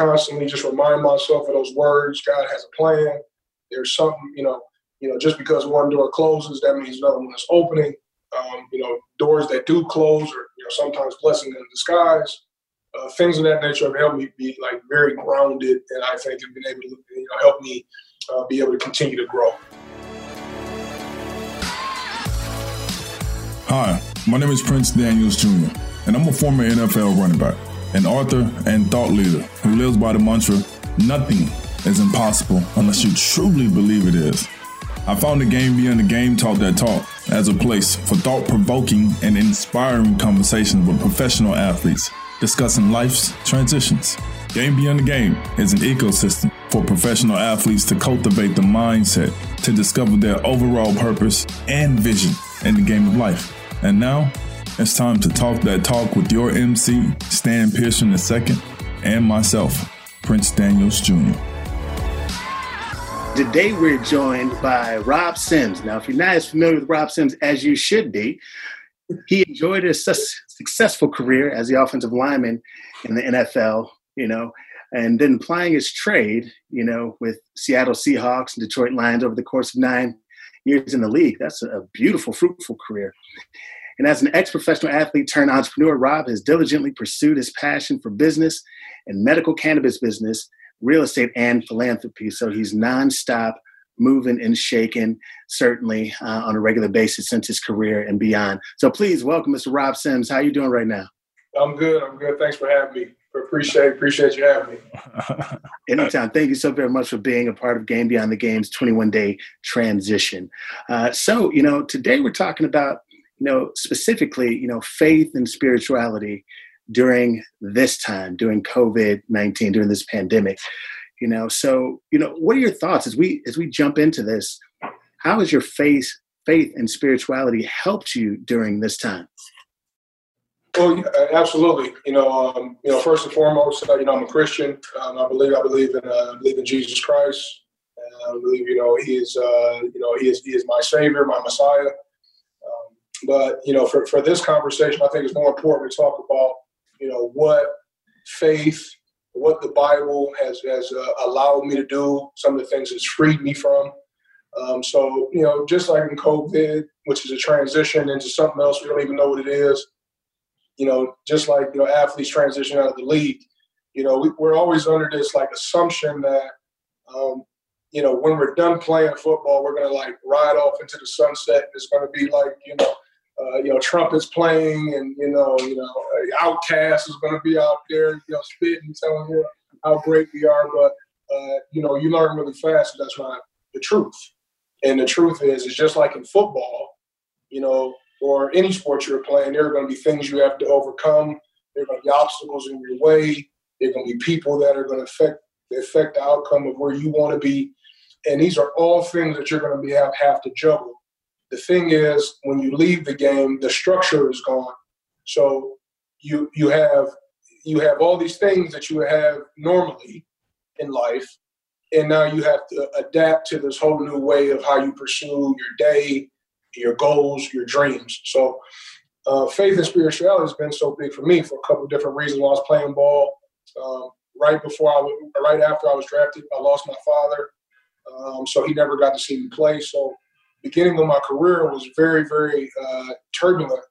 constantly just remind myself of those words. God has a plan. There's something, you know, you know, just because one door closes, that means another one is opening. Um, you know, doors that do close are, you know, sometimes blessing in disguise. Uh, things of that nature have helped me be like very grounded, and I think have been able to, you know, help me uh, be able to continue to grow. Hi, my name is Prince Daniels Jr., and I'm a former NFL running back, an author and thought leader who lives by the mantra nothing is impossible unless you truly believe it is. I found the Game Beyond the Game Talk That Talk as a place for thought provoking and inspiring conversations with professional athletes discussing life's transitions. Game Beyond the Game is an ecosystem for professional athletes to cultivate the mindset to discover their overall purpose and vision in the game of life. And now, it's time to talk that talk with your MC, Stan Pearson II, and myself, Prince Daniels Jr. Today, we're joined by Rob Sims. Now, if you're not as familiar with Rob Sims as you should be, he enjoyed a su- successful career as the offensive lineman in the NFL, you know, and then plying his trade, you know, with Seattle Seahawks and Detroit Lions over the course of nine years in the league. That's a beautiful, fruitful career. And as an ex professional athlete turned entrepreneur, Rob has diligently pursued his passion for business and medical cannabis business, real estate, and philanthropy. So he's nonstop moving and shaking, certainly uh, on a regular basis since his career and beyond. So please welcome Mr. Rob Sims. How are you doing right now? I'm good. I'm good. Thanks for having me. Appreciate appreciate you having me. Anytime. Thank you so very much for being a part of Game Beyond the Game's 21 day transition. Uh, so, you know, today we're talking about you know, specifically, you know, faith and spirituality during this time, during COVID nineteen, during this pandemic. You know, so you know, what are your thoughts as we as we jump into this? How has your faith, faith and spirituality helped you during this time? Oh, yeah, absolutely. You know, um, you know, first and foremost, uh, you know, I'm a Christian. Um, I believe I believe in uh, I believe in Jesus Christ. I believe, you know, he is, uh, you know, he is, he is my savior, my Messiah. But you know, for, for this conversation, I think it's more important to talk about you know what faith, what the Bible has has uh, allowed me to do, some of the things it's freed me from. Um, so you know, just like in COVID, which is a transition into something else we don't even know what it is. You know, just like you know, athletes transition out of the league. You know, we, are always under this like assumption that um, you know, when we're done playing football, we're gonna like ride off into the sunset. It's gonna be like, you know, uh, you know, Trump is playing, and you know, you know, OutKast is going to be out there, you know, spitting, telling you how great we are. But uh, you know, you learn really fast that's not the truth. And the truth is, it's just like in football, you know, or any sport you're playing, there are going to be things you have to overcome. There are going to be obstacles in your way. There are going to be people that are going to affect affect the outcome of where you want to be. And these are all things that you're going to be have, have to juggle the thing is, when you leave the game, the structure is gone. So you you have you have all these things that you have normally in life, and now you have to adapt to this whole new way of how you pursue your day, your goals, your dreams. So uh, faith and spirituality has been so big for me for a couple different reasons. While I was playing ball, um, right before I, right after I was drafted, I lost my father, um, so he never got to see me play. So beginning of my career was very, very uh, turbulent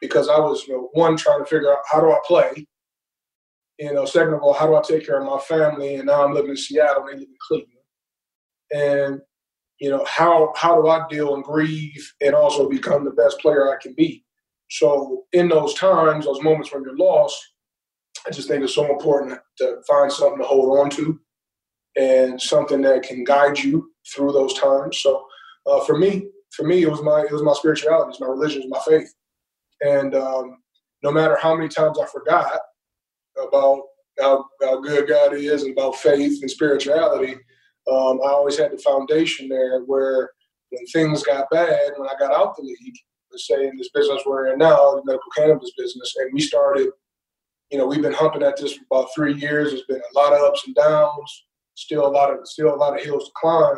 because I was, you know, one trying to figure out how do I play, you know, second of all, how do I take care of my family, and now I'm living in Seattle, and they live in Cleveland, and you know, how how do I deal and grieve and also become the best player I can be? So in those times, those moments when you're lost, I just think it's so important to find something to hold on to and something that can guide you through those times. So uh, for me, for me, it was my it was my spirituality, it's my religion, it's my faith, and um, no matter how many times I forgot about how, how good God is and about faith and spirituality, um, I always had the foundation there where when things got bad, when I got out the league, let's say in this business we're in now, the medical cannabis business, and we started, you know, we've been humping at this for about three years. There's been a lot of ups and downs, still a lot of still a lot of hills to climb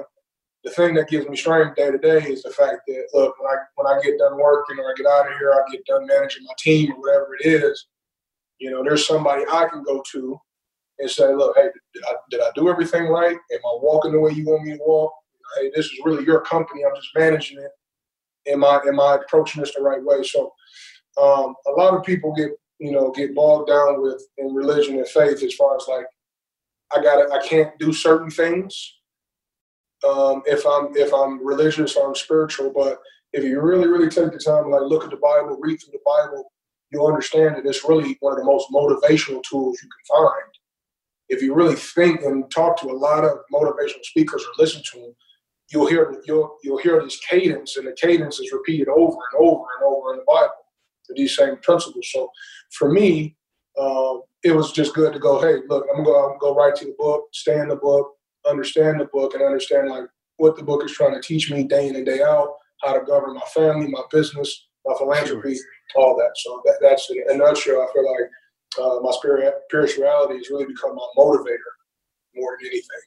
the thing that gives me strength day to day is the fact that look when I when I get done working or I get out of here, I get done managing my team or whatever it is. You know, there's somebody I can go to and say, look, hey, did I, did I do everything right? Am I walking the way you want me to walk? Hey, this is really your company. I'm just managing it. Am I am I approaching this the right way? So um, a lot of people get you know get bogged down with in religion and faith as far as like I got to I can't do certain things um, if I'm if I'm religious or I'm spiritual. But if you really really take the time like look at the Bible, read through the Bible, you'll understand that it's really one of the most motivational tools you can find. If you really think and talk to a lot of motivational speakers or listen to them, you'll hear you'll you'll hear this cadence, and the cadence is repeated over and over and over in the Bible. These same principles. So, for me, um, it was just good to go. Hey, look, I'm gonna go, I'm gonna go right to the book, stay in the book, understand the book, and understand like what the book is trying to teach me day in and day out, how to govern my family, my business, my philanthropy, all that. So that, that's in a nutshell. I feel like uh, my spirit, spirituality has really become my motivator more than anything.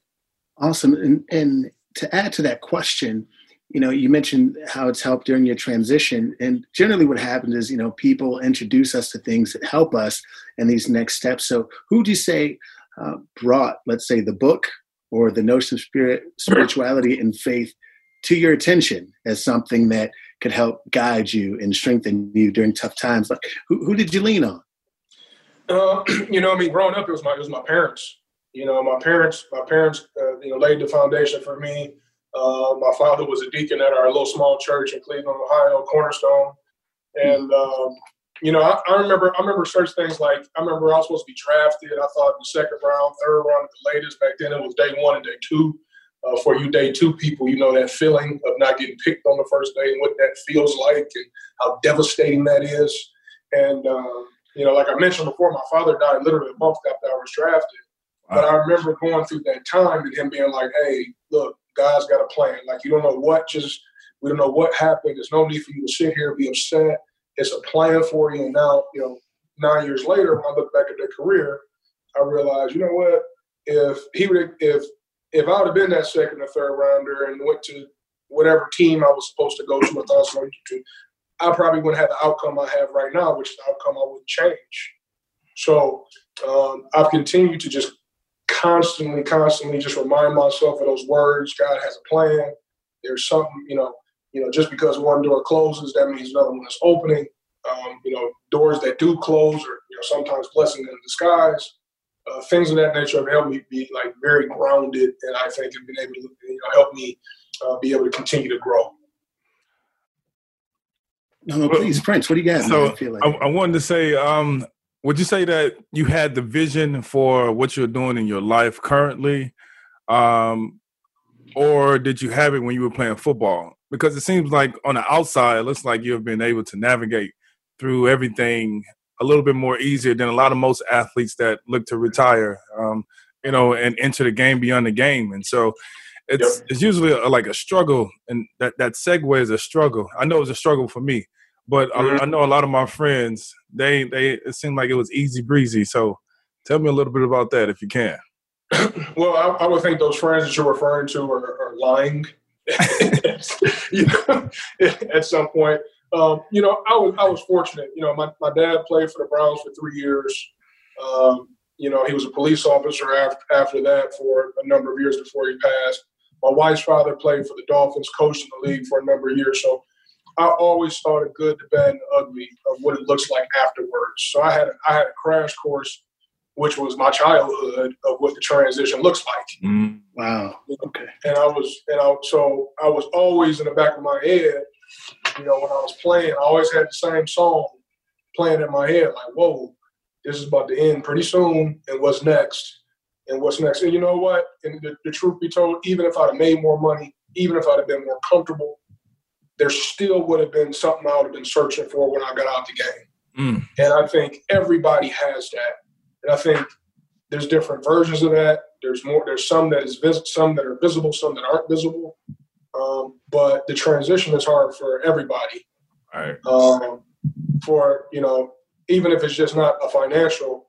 Awesome. And, and to add to that question, you know, you mentioned how it's helped during your transition. And generally, what happens is, you know, people introduce us to things that help us in these next steps. So, who would you say uh, brought, let's say, the book or the notion of spirit, spirituality and faith to your attention as something that could help guide you and strengthen you during tough times? Like, who, who did you lean on? Uh, you know, I mean, growing up, it was my it was my parents. You know, my parents, my parents, uh, you know, laid the foundation for me. Uh, my father was a deacon at our little small church in Cleveland, Ohio, Cornerstone, and um, you know, I, I, remember I remember such things like I remember I was supposed to be drafted. I thought the second round, third round the latest. Back then, it was day one and day two. Uh, for you day two people, you know that feeling of not getting picked on the first day and what that feels like and how devastating that is. And um, you know, like I mentioned before, my father died literally a month after I was drafted. But I remember going through that time and him being like, "Hey, look, God's got a plan. Like you don't know what just we don't know what happened. There's no need for you to sit here and be upset. It's a plan for you." And now, you know, nine years later, when I look back at their career, I realize, you know what? If he would, if if I would have been that second or third rounder and went to whatever team I was supposed to go to, I thought I to, I probably wouldn't have the outcome I have right now, which is the outcome I wouldn't change. So um, I've continued to just constantly, constantly just remind myself of those words. God has a plan. There's something, you know, you know, just because one door closes, that means another one is opening. Um, you know, doors that do close are, you know, sometimes blessing in disguise. Uh, things of that nature have helped me be like very grounded, and I think have been able to you know, help me uh, be able to continue to grow. No, no, please, Prince. What do you got? So I, I, wanted to say, um, would you say that you had the vision for what you're doing in your life currently, um, or did you have it when you were playing football? Because it seems like on the outside, it looks like you've been able to navigate through everything a little bit more easier than a lot of most athletes that look to retire, um, you know, and enter the game beyond the game. And so it's yep. it's usually a, like a struggle, and that that segue is a struggle. I know it's a struggle for me, but mm-hmm. I, I, know a lot of my friends they they it seemed like it was easy breezy. So tell me a little bit about that if you can. well, I, I, would think those friends that you're referring to are, are lying. you know, at some point, um, you know, I was I was fortunate. You know, my, my dad played for the Browns for three years. Um, you know, he was a police officer after after that for a number of years before he passed. My wife's father played for the Dolphins, coached in the league for a number of years. So I always thought a good, the bad, and ugly of what it looks like afterwards. So I had I had a crash course, which was my childhood of what the transition looks like. Mm. Wow. Okay. And I was, and I, so I was always in the back of my head, you know, when I was playing, I always had the same song playing in my head, like, whoa, this is about to end pretty soon, and what's next? and what's next. And you know what? And the, the truth be told, even if I'd have made more money, even if I'd have been more comfortable, there still would have been something I would have been searching for when I got out the game. Mm. And I think everybody has that. And I think there's different versions of that. There's more. There's some that is vis- some that are visible, some that aren't visible. Um, but the transition is hard for everybody. Right. Um, for you know, even if it's just not a financial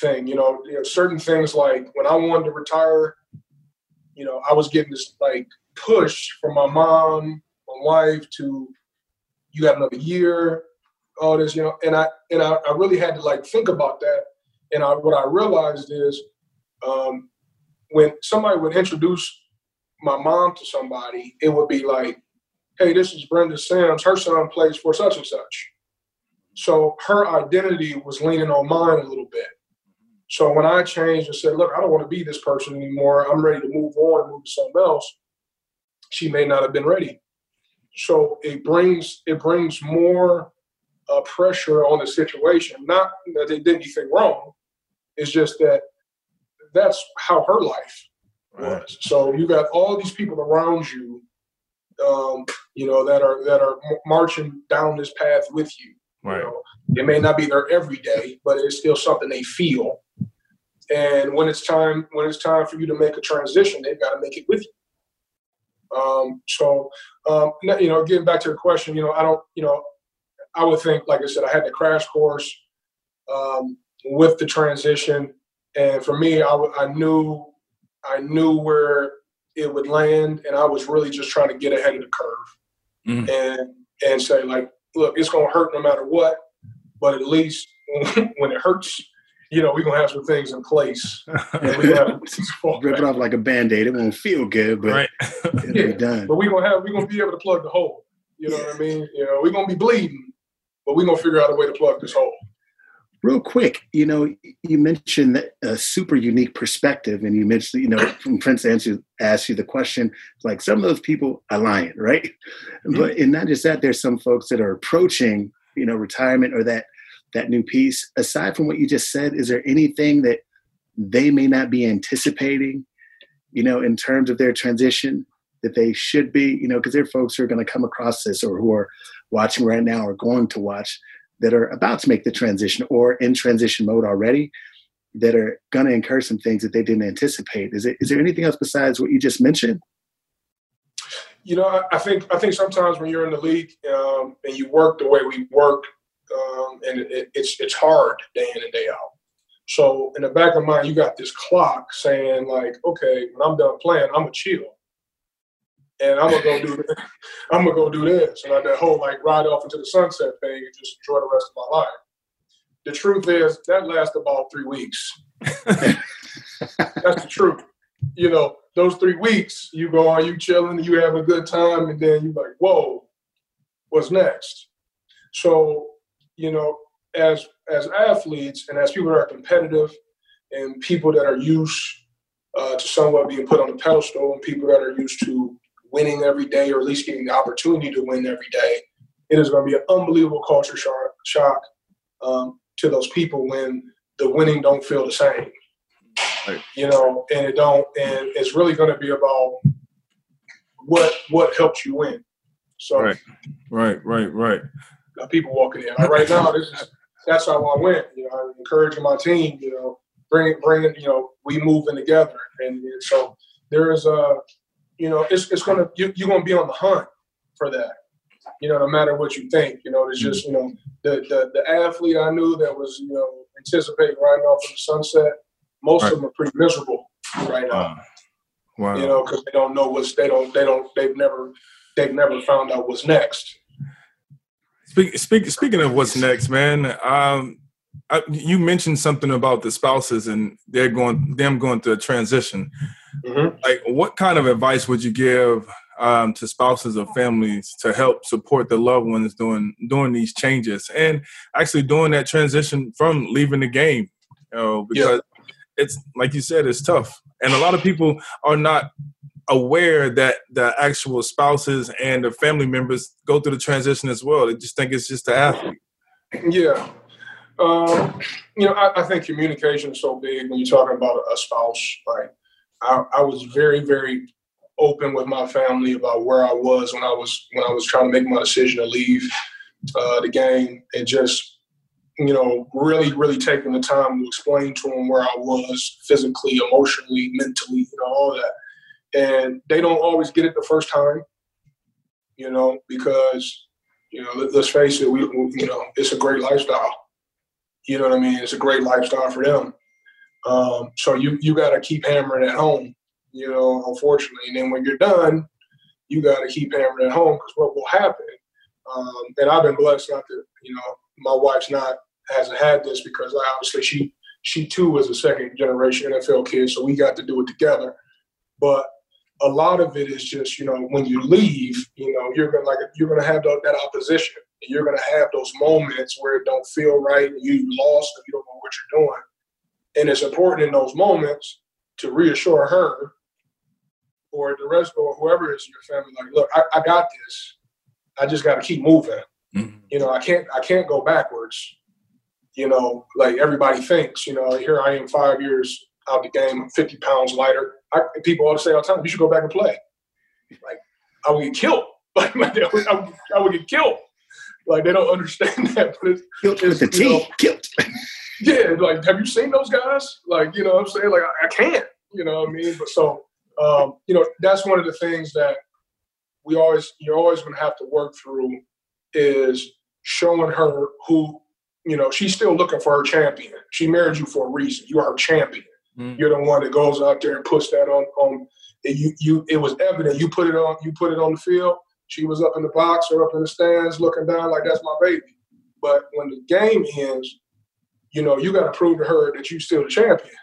thing. You know, you know, certain things like when I wanted to retire, you know, I was getting this like push from my mom, my wife to you got another year, all this, you know, and I and I, I really had to like think about that. And I what I realized is um, when somebody would introduce my mom to somebody, it would be like, "Hey, this is Brenda Sims. Her son plays for such and such." So her identity was leaning on mine a little bit. So when I changed and said, "Look, I don't want to be this person anymore. I'm ready to move on move to something else," she may not have been ready. So it brings it brings more uh, pressure on the situation. Not that they did anything wrong. It's just that that's how her life right. was. So you got all these people around you, um, you know, that are that are marching down this path with you. Right. You know, it may not be there every day, but it's still something they feel. And when it's time, when it's time for you to make a transition, they've got to make it with you. Um, so, um, you know, getting back to your question, you know, I don't, you know, I would think, like I said, I had the crash course um, with the transition, and for me, I knew I knew where it would land, and I was really just trying to get ahead of the curve, mm. and and say like, look, it's gonna hurt no matter what, but at least when it hurts, you know, we're gonna have some things in place. Rip it off like a band-aid. It won't feel good, but right. it'll yeah. be done. But we're gonna have we're gonna be able to plug the hole. You know yeah. what I mean? You know, we're gonna be bleeding, but we're gonna figure out a way to plug this hole. Real quick, you know, you mentioned a super unique perspective, and you mentioned, you know, from Prince answer asked you the question, like some of those people are lying, right? Mm-hmm. But and not just that, there's some folks that are approaching, you know, retirement or that that new piece. Aside from what you just said, is there anything that they may not be anticipating, you know, in terms of their transition that they should be, you know, because there are folks who are going to come across this or who are watching right now or going to watch that are about to make the transition or in transition mode already that are going to incur some things that they didn't anticipate. Is, it, is there anything else besides what you just mentioned? You know, I think I think sometimes when you're in the league um, and you work the way we work, um, and it, it's it's hard day in and day out. So in the back of mind, you got this clock saying like, okay, when I'm done playing, I'm gonna chill and I'm gonna go do I'm gonna go do this, and like that whole like ride off into the sunset thing and just enjoy the rest of my life. The truth is that lasts about three weeks. That's the truth. You know, those three weeks, you go on, you chilling, you have a good time, and then you're like, whoa, what's next? So, you know, as as athletes and as people that are competitive and people that are used uh, to somewhat being put on the pedestal and people that are used to winning every day or at least getting the opportunity to win every day, it is going to be an unbelievable culture shock, shock um, to those people when the winning don't feel the same. Right. You know, and it don't, and it's really going to be about what what helps you win. So, right, right, right, right. people walking in like right now. This is that's how I went. You know, I'm encouraging my team. You know, bringing bringing you know we moving together, and, and so there is a you know, it's, it's gonna you, you're gonna be on the hunt for that. You know, no matter what you think. You know, it's just you know the the, the athlete I knew that was you know anticipating riding off in the sunset. Most right. of them are pretty miserable right now. Wow. You know, because they don't know what's they don't they don't they've never they've never found out what's next. Speak, speak, speaking of what's next, man. Um, I, you mentioned something about the spouses and they're going them going through a transition. Mm-hmm. Like, what kind of advice would you give um, to spouses or families to help support the loved ones doing doing these changes and actually doing that transition from leaving the game? You know, because yeah. it's like you said, it's tough, and a lot of people are not aware that the actual spouses and the family members go through the transition as well. They just think it's just the athlete. Yeah. Um, you know, I, I, think communication is so big when you're talking about a spouse. Like, I, I was very, very open with my family about where I was when I was when I was trying to make my decision to leave uh, the game, and just you know really, really taking the time to explain to them where I was physically, emotionally, mentally, you know, all that. And they don't always get it the first time, you know, because you know, let, us face it, we you know, it's a great lifestyle. You know what I mean? It's a great lifestyle for them. Um, so you you got to keep hammering at home, you know, unfortunately. And then when you're done, you got to keep hammering at home because what will happen? Um, and I've been blessed not to, you know, my wife's not hasn't had this because obviously she she too was a second generation NFL kid, so we got to do it together. But a lot of it is just, you know, when you leave, you know, you're gonna like you're gonna have that opposition. You're gonna have those moments where it don't feel right, and you lost, and you don't know what you're doing. And it's important in those moments to reassure her or the rest or whoever is in your family, like, look, I, I got this. I just got to keep moving. Mm-hmm. You know, I can't I can't go backwards. You know, like everybody thinks. You know, here I am, five years out the game, 50 pounds lighter. I, people always say all the time, you should go back and play. Like, I would get killed. Like, I would, I would get killed. Like, they don't understand that. But it's, killed with the T. Killed. yeah, like, have you seen those guys? Like, you know what I'm saying? Like, I, I can't. You know what I mean? But so, um, you know, that's one of the things that we always, you're always going to have to work through is showing her who, you know, she's still looking for her champion. She married you for a reason. You are her champion. Mm-hmm. You're the one that goes out there and puts that on on. You you it was evident. You put it on. You put it on the field. She was up in the box or up in the stands looking down like that's my baby. But when the game ends, you know you got to prove to her that you're still the champion.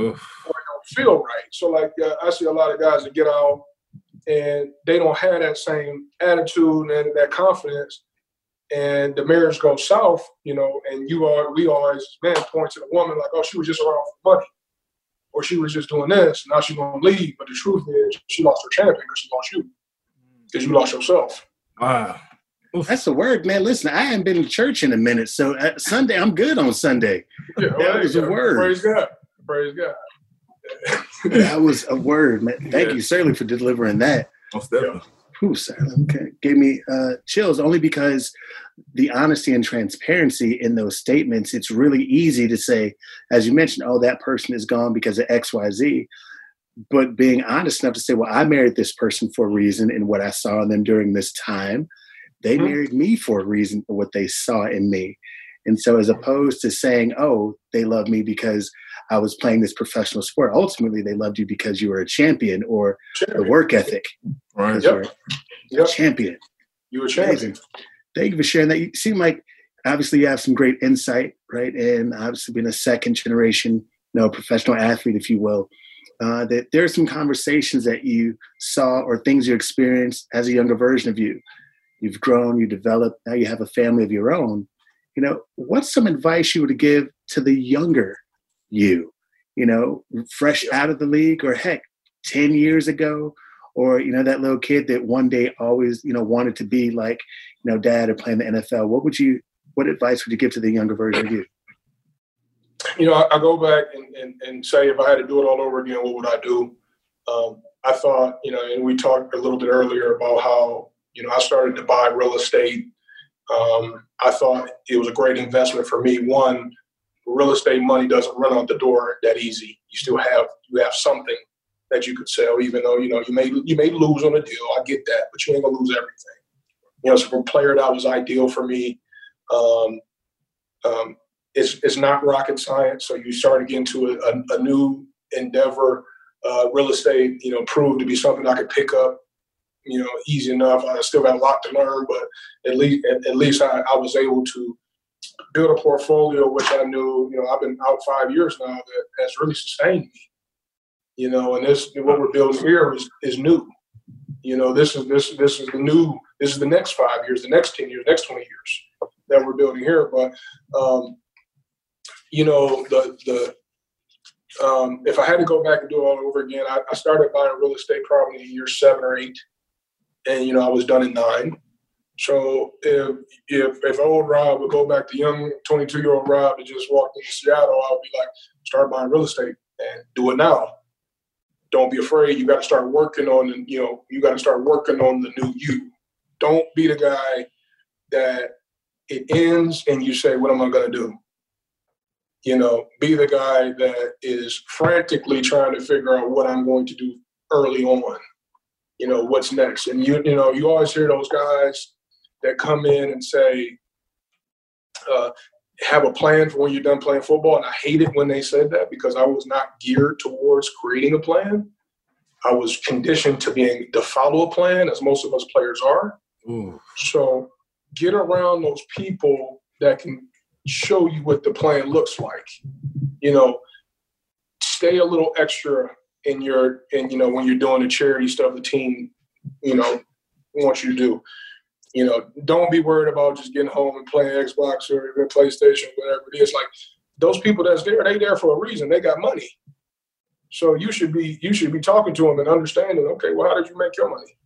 Oof. Or it don't feel right. So like uh, I see a lot of guys that get out and they don't have that same attitude and that confidence and the marriage goes south, you know, and you are we always man point to the woman like, oh, she was just around for money or she was just doing this. Now she's gonna leave. But the truth is, she lost her champion because she lost you. Because you lost yourself. Wow. That's the word, man. Listen, I haven't been to church in a minute, so uh, Sunday I'm good on Sunday. Yeah, that well, was a word. Praise God. Praise God. that was a word, man. Thank yeah. you, certainly, for delivering that. Most definitely. Whew, okay. Gave me uh, chills only because the honesty and transparency in those statements, it's really easy to say, as you mentioned, oh, that person is gone because of XYZ. But being honest enough to say, well, I married this person for a reason and what I saw in them during this time. They mm-hmm. married me for a reason for what they saw in me. And so, as opposed to saying, oh, they love me because I was playing this professional sport, ultimately, they loved you because you were a champion or champion. the work ethic. Right. Yep. Yep. Champion. You were champion. Amazing. Thank you for sharing that. You seem like obviously you have some great insight, right? And obviously being a second generation, you know, professional athlete, if you will. Uh, that there are some conversations that you saw or things you experienced as a younger version of you. You've grown, you developed, now you have a family of your own. You know, what's some advice you would give to the younger you? You know, fresh out of the league, or heck, 10 years ago, or you know that little kid that one day always you know wanted to be like you know dad or playing the NFL. What would you what advice would you give to the younger version of you? You know, I, I go back and, and, and, say if I had to do it all over again, what would I do? Um, I thought, you know, and we talked a little bit earlier about how, you know, I started to buy real estate. Um, I thought it was a great investment for me. One, real estate money doesn't run out the door that easy. You still have you have something that you could sell, even though you know you may you may lose on a deal. I get that, but you ain't gonna lose everything. You know, so for a player that was ideal for me. Um, um, it's it's not rocket science. So you start to get into a, a, a new endeavor. Uh, real estate, you know, proved to be something I could pick up, you know, easy enough. I still got a lot to learn, but at least at, at least I, I was able to build a portfolio, which I knew, you know, I've been out five years now that has really sustained me you know, and this what we're building here is, is new. You know, this is this this is the new this is the next five years, the next ten years, next twenty years that we're building here. But um, you know, the the um, if I had to go back and do it all over again, I, I started buying real estate probably in year seven or eight, and you know I was done in nine. So if if if old Rob would go back to young 22 year old Rob that just walked into Seattle, I would be like, start buying real estate and do it now don't be afraid. You got to start working on, you know, you got to start working on the new you. Don't be the guy that it ends and you say, what am I going to do? You know, be the guy that is frantically trying to figure out what I'm going to do early on. You know, what's next? And you, you know, you always hear those guys that come in and say, uh, have a plan for when you're done playing football. And I hate it when they said that because I was not geared towards creating a plan. I was conditioned to being to follow a plan, as most of us players are. Ooh. So get around those people that can show you what the plan looks like. You know, stay a little extra in your and you know when you're doing the charity stuff the team you know wants you to do. You know, don't be worried about just getting home and playing Xbox or even PlayStation, whatever it is. Like those people that's there, they there for a reason. They got money. So you should be you should be talking to them and understanding. Okay, well, how did you make your money?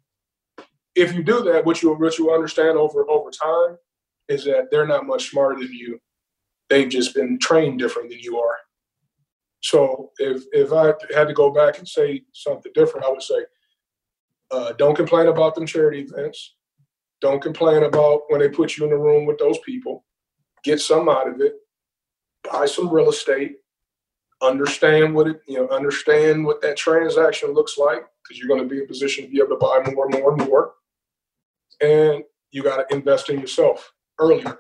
If you do that, what you what you understand over over time is that they're not much smarter than you. They've just been trained different than you are. So if if I had to go back and say something different, I would say, uh, don't complain about them charity events. Don't complain about when they put you in the room with those people. Get some out of it. Buy some real estate. Understand what it, you know, understand what that transaction looks like because you're going to be in a position to be able to buy more and more and more. And you got to invest in yourself earlier.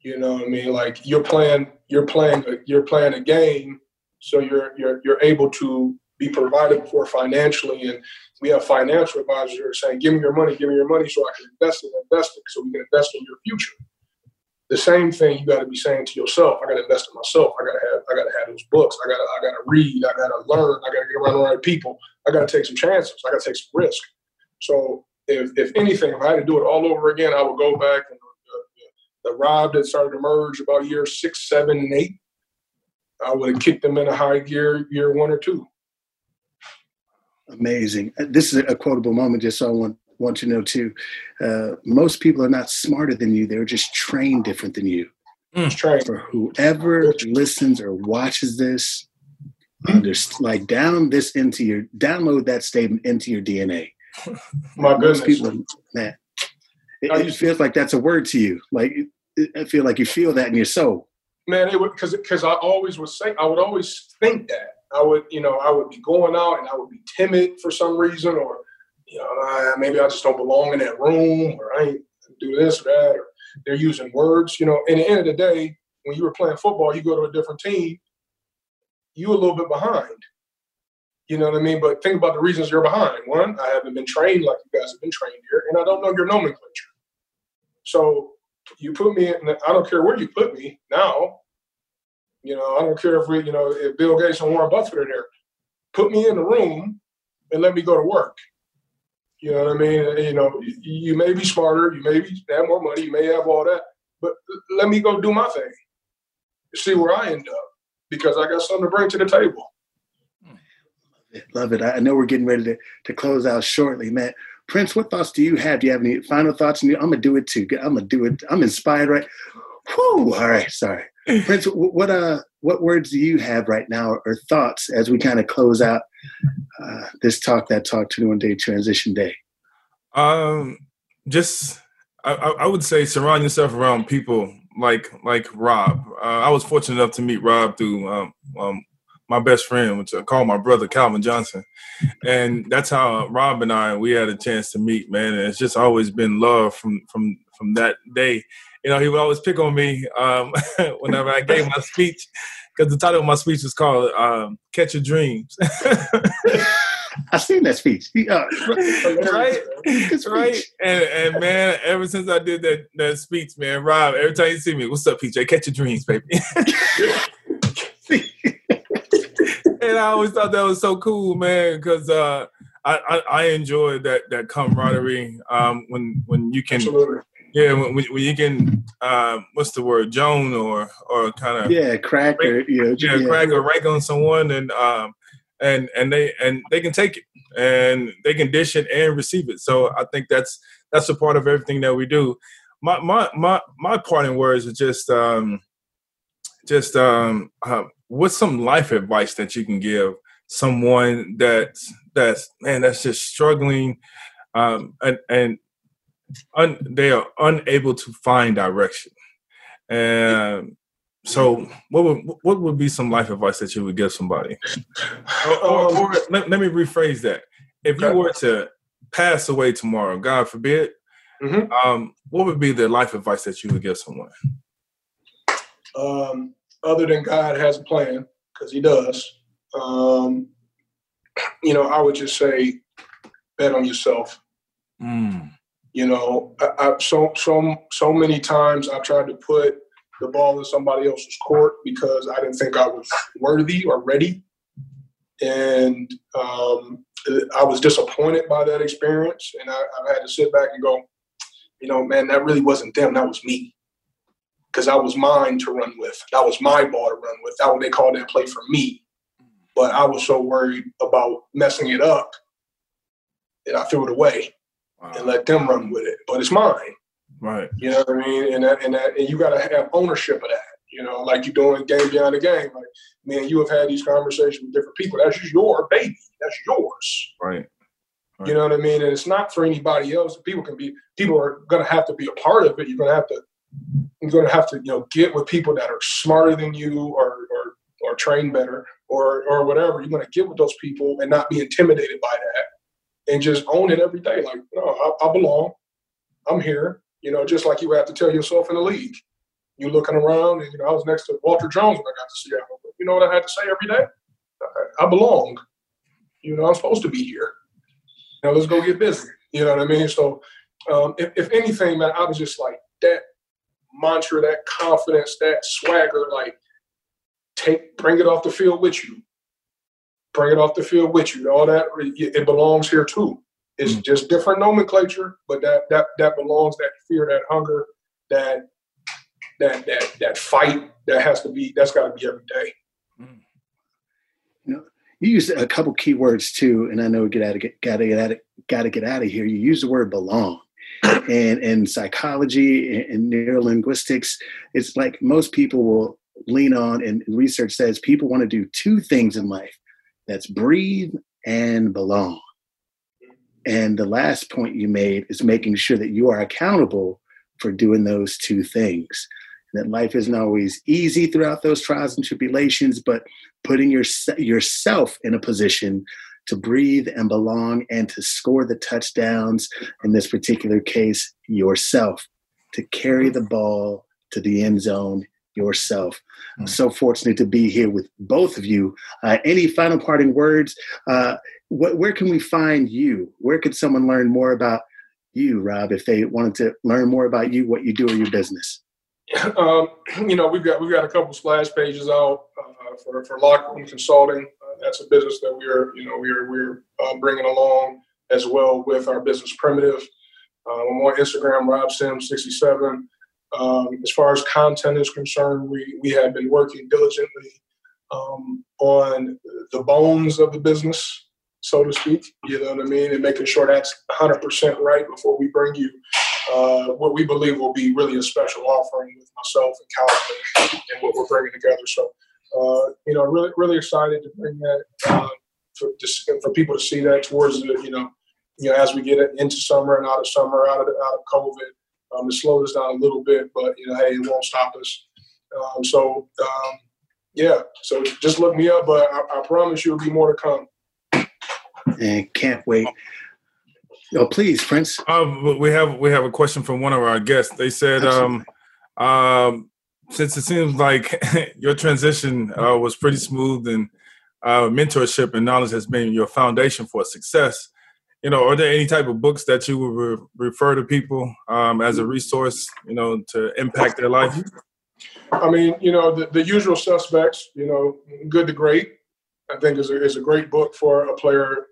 You know what I mean? Like you're playing, you're playing, you're playing a game, so you're you're you're able to be provided for financially. And we have financial advisors saying, "Give me your money, give me your money, so I can invest in invest it, so we can invest in your future." The same thing you got to be saying to yourself. I got to invest in myself. I got to have. I got to have those books. I got to. I got to read. I got to learn. I got to get around the right people. I got to take some chances. I got to take some risk. So if if anything, if I had to do it all over again, I would go back and the Rob that started to merge about year six, seven, and eight, I would have kicked them in a high gear year one or two. Amazing. Uh, this is a quotable moment, just so I want, want to know too. Uh, most people are not smarter than you, they're just trained different than you. Mm. For whoever listens or watches this, just like down this into your download that statement into your DNA. My goodness. Most people, man, it, it feels like that's a word to you. Like I feel like you feel that in your soul. Man, it would because because I always would say I would always think that I would you know I would be going out and I would be timid for some reason or you know I, maybe I just don't belong in that room or I ain't do this or that or they're using words you know. In the end of the day, when you were playing football, you go to a different team, you a little bit behind. You know what I mean? But think about the reasons you're behind. One, I haven't been trained like you guys have been trained here, and I don't know your nomenclature. So you put me in, I don't care where you put me now. You know, I don't care if we, you know, if Bill Gates and Warren Buffett are there. Put me in the room and let me go to work. You know what I mean? You know, you may be smarter, you may have more money, you may have all that, but let me go do my thing. See where I end up because I got something to bring to the table. Love it. I know we're getting ready to, to close out shortly, man. Prince, what thoughts do you have? Do you have any final thoughts? I'm gonna do it too. I'm gonna do it. I'm inspired, right? Whew. All right, sorry, Prince. What uh, what words do you have right now, or thoughts as we kind of close out uh, this talk, that talk, 21 day transition day? Um, just I, I would say surround yourself around people like like Rob. Uh, I was fortunate enough to meet Rob through um, um, my best friend, which I call my brother Calvin Johnson, and that's how Rob and I we had a chance to meet, man. And it's just always been love from from from that day. You know, he would always pick on me um, whenever I gave my speech because the title of my speech was called um, "Catch Your Dreams." I seen that speech. Uh, right, right, and, and man, ever since I did that that speech, man, Rob, every time you see me, what's up, PJ? Catch your dreams, baby and I always thought that was so cool, man, because uh, I, I, I enjoy that that camaraderie um, when when you can. Absolutely. Yeah, when, when you can, uh, what's the word, Joan or or kind of yeah, crack or you know, yeah, yeah, crack or rank on someone, and um, and and they and they can take it and they can dish it and receive it. So I think that's that's a part of everything that we do. My my my my parting words are just um, just um, uh, what's some life advice that you can give someone that's that's man that's just struggling um, and and un, they are unable to find direction and so what would what would be some life advice that you would give somebody or, or, or let, let, me rephrase that if you were to pass away tomorrow god forbid mm-hmm. um, what would be the life advice that you would give someone um, other than God has a plan, because He does. Um, you know, I would just say, bet on yourself. Mm. You know, I, I, so so so many times I've tried to put the ball in somebody else's court because I didn't think I was worthy or ready. And um, I was disappointed by that experience. And I, I had to sit back and go, you know, man, that really wasn't them. That was me. Because that was mine to run with. That was my ball to run with. That what they called that play for me. But I was so worried about messing it up that I threw it away. And let them run with it. But it's mine. Right. You know what I mean? And that, and that, and you got to have ownership of that. You know, like you're doing game beyond the game. Like, man, you have had these conversations with different people. That's your baby. That's yours. Right. right. You know what I mean? And it's not for anybody else. People can be. People are going to have to be a part of it. You're going to have to. You're going to have to, you know, get with people that are smarter than you or or or trained better or or whatever. You're going to get with those people and not be intimidated by that, and just own it every day. Like, no, I, I belong. I'm here. You know, just like you have to tell yourself in the league. You looking around, and you know, I was next to Walter Jones when I got to Seattle. You know what I had to say every day? I, I belong. You know, I'm supposed to be here. Now let's go get busy. You know what I mean? So, um, if, if anything, man, I was just like that mantra, that confidence, that swagger. Like, take, bring it off the field with you. Bring it off the field with you. All that it belongs here too. It's mm just different nomenclature, but that that that belongs. That fear, that hunger, that that that that fight that has to be. That's got to be every day. Mm. You know, you used a couple key words too, and I know we get out of get gotta get out of gotta get out of here. You use the word belong. And in psychology and neurolinguistics, it's like most people will lean on, and research says people want to do two things in life that's breathe and belong. And the last point you made is making sure that you are accountable for doing those two things. That life isn't always easy throughout those trials and tribulations, but putting your, yourself in a position to breathe and belong and to score the touchdowns, in this particular case, yourself, to carry the ball to the end zone yourself. I'm so fortunate to be here with both of you. Uh, any final parting words? Uh, wh- where can we find you? Where could someone learn more about you, Rob, if they wanted to learn more about you, what you do, or your business? Um, you know, we've got we've got a couple splash pages out uh, for for Locker Room Consulting. Uh, that's a business that we're you know we're we're uh, bringing along as well with our business Primitive. Um, I'm on Instagram, Rob Sims 67. Um, as far as content is concerned, we we have been working diligently um, on the bones of the business so to speak. You know what I mean? And making sure that's 100% right before we bring you uh, what we believe will be really a special offering with myself and Calvin and what we're bringing together. So, uh, you know, really, really excited to bring that uh, for, for people to see that towards the, you know, you know, as we get into summer and out of summer, out of out of COVID, um, it slowed us down a little bit, but you know, hey, it won't stop us. Um, so, um, yeah, so just look me up, but I, I promise you, will be more to come and can't wait. Oh, please, Prince. Um, we have we have a question from one of our guests. They said, um, um, since it seems like your transition uh, was pretty smooth and uh, mentorship and knowledge has been your foundation for success, you know, are there any type of books that you would re- refer to people um, as a resource, you know, to impact their life? I mean, you know, the, the usual suspects, you know, Good to Great, I think is a, is a great book for a player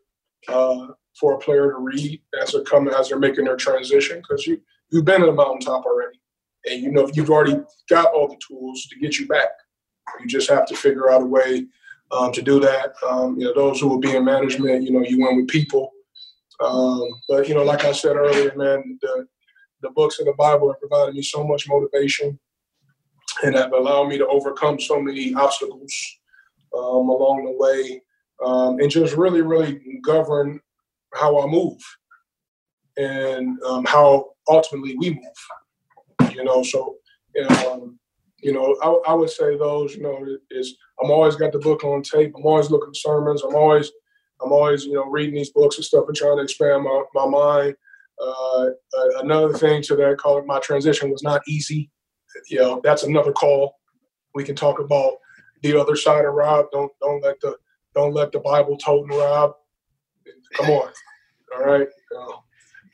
uh, for a player to read as they're coming as they're making their transition because you you've been at the mountaintop already and you know you've already got all the tools to get you back. You just have to figure out a way um, to do that. Um, you know, those who will be in management, you know, you win with people. Um, but you know, like I said earlier, man, the the books in the Bible have provided me so much motivation and have allowed me to overcome so many obstacles um, along the way um, and just really, really govern how I move and um, how ultimately we move. You know, so you know, um, you know, I, I, would say those. You know, is I'm always got the book on tape. I'm always looking sermons. I'm always, I'm always, you know, reading these books and stuff and trying to expand my my mind. Uh, another thing to that, call it my transition was not easy. You know, that's another call. We can talk about the other side of Rob. Don't don't let the don't let the Bible toting Rob. Come on, all right. Uh,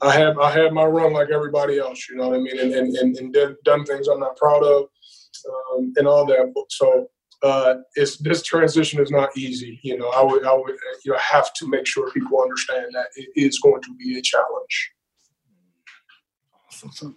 I have I have my run like everybody else. You know what I mean, and and, and, and done things I'm not proud of. um, and all that. So uh, it's this transition is not easy. You know, I would I would you know have to make sure people understand that it is going to be a challenge. Awesome.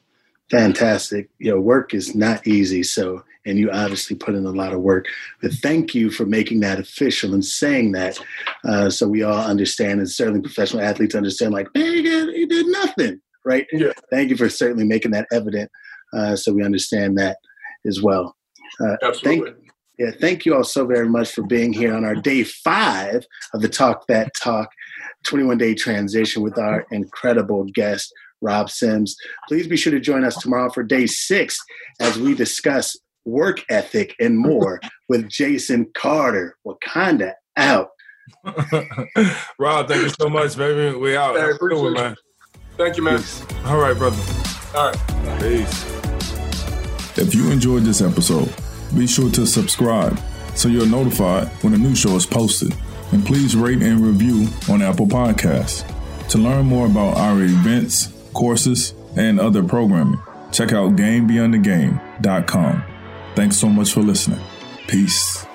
Fantastic. Your work is not easy. So, and you obviously put in a lot of work. But thank you for making that official and saying that, uh, so we all understand, and certainly professional athletes understand. Like, man, he did, he did nothing, right? Yeah. Thank you for certainly making that evident, uh, so we understand that as well. Uh, Absolutely. Thank, yeah, thank you all so very much for being here on our day five of the Talk That Talk 21 day transition with our incredible guest, Rob Sims. Please be sure to join us tomorrow for day six as we discuss work ethic and more with Jason Carter. Wakanda out. Rob, thank you so much, baby. We out. Hey, appreciate man. Thank you, man. Peace. All right, brother. All right. Peace. If you enjoyed this episode, be sure to subscribe so you're notified when a new show is posted. And please rate and review on Apple Podcasts. To learn more about our events, courses, and other programming, check out GameBeyondTheGame.com. Thanks so much for listening. Peace.